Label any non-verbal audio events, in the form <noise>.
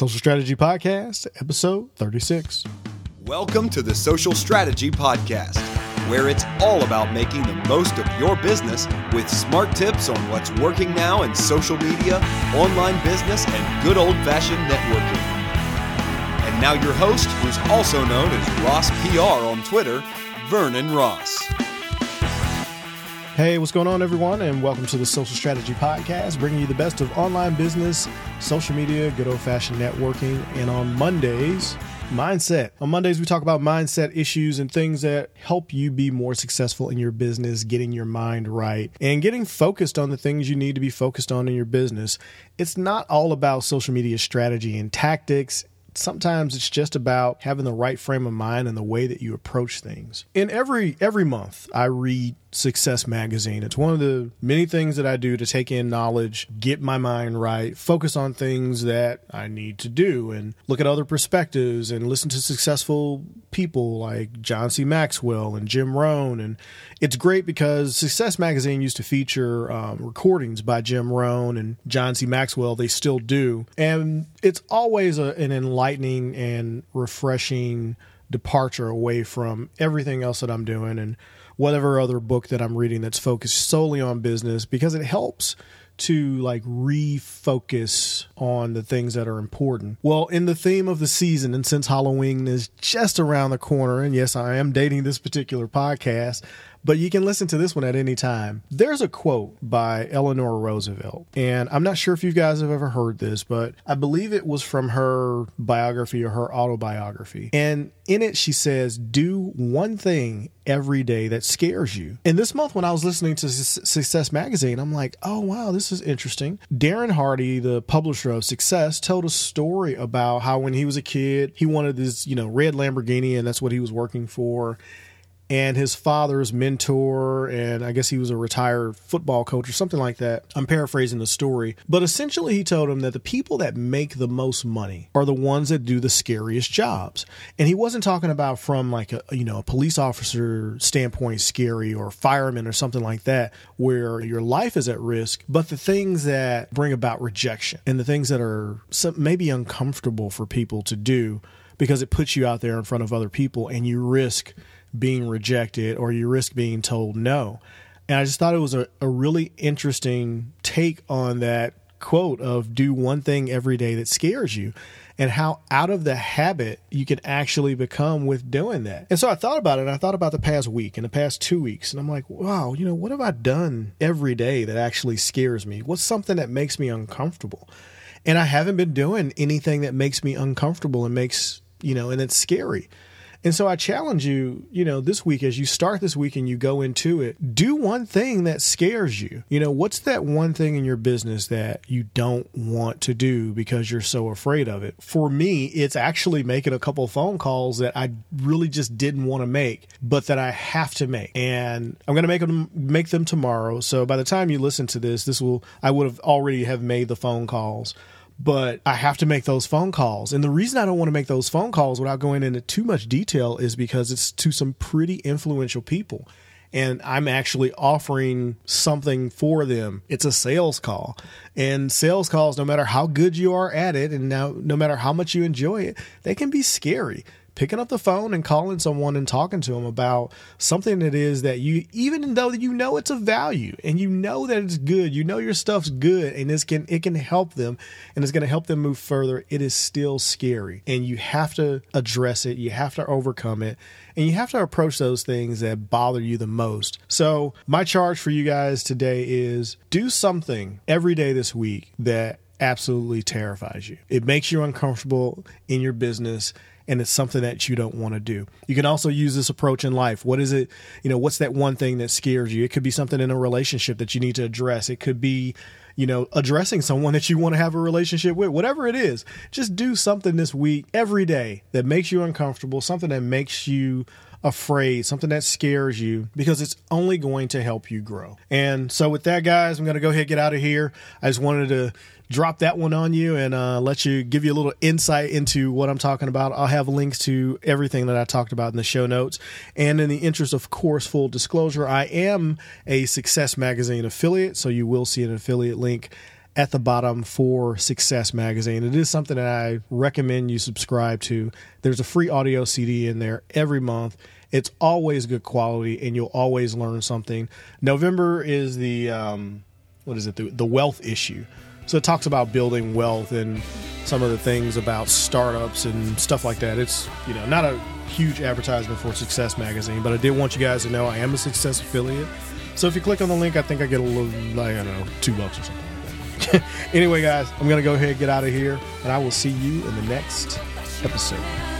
Social Strategy Podcast, episode 36. Welcome to the Social Strategy Podcast, where it's all about making the most of your business with smart tips on what's working now in social media, online business, and good old fashioned networking. And now, your host, who's also known as Ross PR on Twitter, Vernon Ross. Hey, what's going on, everyone? And welcome to the Social Strategy Podcast, bringing you the best of online business, social media, good old fashioned networking. And on Mondays, mindset. On Mondays, we talk about mindset issues and things that help you be more successful in your business, getting your mind right, and getting focused on the things you need to be focused on in your business. It's not all about social media strategy and tactics sometimes it's just about having the right frame of mind and the way that you approach things. In every every month I read Success Magazine. It's one of the many things that I do to take in knowledge, get my mind right, focus on things that I need to do, and look at other perspectives and listen to successful people like John C. Maxwell and Jim Rohn. And it's great because Success Magazine used to feature um, recordings by Jim Rohn and John C. Maxwell. They still do. And it's always a, an enlightening and refreshing departure away from everything else that I'm doing and whatever other book that I'm reading that's focused solely on business because it helps to like refocus on the things that are important. Well, in the theme of the season, and since Halloween is just around the corner, and yes, I am dating this particular podcast, but you can listen to this one at any time. There's a quote by Eleanor Roosevelt, and I'm not sure if you guys have ever heard this, but I believe it was from her biography or her autobiography. And in it, she says, Do one thing every day that scares you. And this month, when I was listening to Success Magazine, I'm like, oh, wow, this is interesting. Darren Hardy, the publisher of Success, told a story about how when he was a kid, he wanted this, you know, red Lamborghini, and that's what he was working for and his father's mentor, and I guess he was a retired football coach or something like that. I'm paraphrasing the story, but essentially he told him that the people that make the most money are the ones that do the scariest jobs. And he wasn't talking about from like a you know a police officer standpoint scary or fireman or something like that where your life is at risk, but the things that bring about rejection and the things that are maybe uncomfortable for people to do because it puts you out there in front of other people and you risk being rejected or you risk being told no. And I just thought it was a, a really interesting take on that quote of do one thing every day that scares you and how out of the habit you can actually become with doing that. And so I thought about it. I thought about the past week and the past two weeks. And I'm like, wow, you know, what have I done every day that actually scares me? What's something that makes me uncomfortable? And I haven't been doing anything that makes me uncomfortable and makes, you know, and it's scary. And so I challenge you, you know, this week as you start this week and you go into it, do one thing that scares you. You know, what's that one thing in your business that you don't want to do because you're so afraid of it? For me, it's actually making a couple phone calls that I really just didn't want to make, but that I have to make. And I'm going to make them make them tomorrow. So by the time you listen to this, this will I would have already have made the phone calls but I have to make those phone calls. And the reason I don't want to make those phone calls without going into too much detail is because it's to some pretty influential people. And I'm actually offering something for them. It's a sales call. And sales calls, no matter how good you are at it and now no matter how much you enjoy it, they can be scary picking up the phone and calling someone and talking to them about something that is that you even though you know it's a value and you know that it's good you know your stuff's good and it can it can help them and it's going to help them move further it is still scary and you have to address it you have to overcome it and you have to approach those things that bother you the most so my charge for you guys today is do something every day this week that absolutely terrifies you. It makes you uncomfortable in your business and it's something that you don't want to do. You can also use this approach in life. What is it, you know, what's that one thing that scares you? It could be something in a relationship that you need to address. It could be, you know, addressing someone that you want to have a relationship with. Whatever it is, just do something this week every day that makes you uncomfortable, something that makes you afraid, something that scares you, because it's only going to help you grow. And so, with that, guys, I'm going to go ahead and get out of here. I just wanted to drop that one on you and uh, let you give you a little insight into what I'm talking about. I'll have links to everything that I talked about in the show notes. And in the interest of course, full disclosure, I am a Success Magazine affiliate, so you will see an affiliate link at the bottom for Success Magazine. It is something that I recommend you subscribe to. There's a free audio CD in there every month. It's always good quality, and you'll always learn something. November is the um, what is it? The, the wealth issue. So it talks about building wealth and some of the things about startups and stuff like that. It's you know not a huge advertisement for Success Magazine, but I did want you guys to know I am a Success affiliate. So if you click on the link, I think I get a little, I don't know, two bucks or something. <laughs> anyway, guys, I'm going to go ahead and get out of here, and I will see you in the next episode.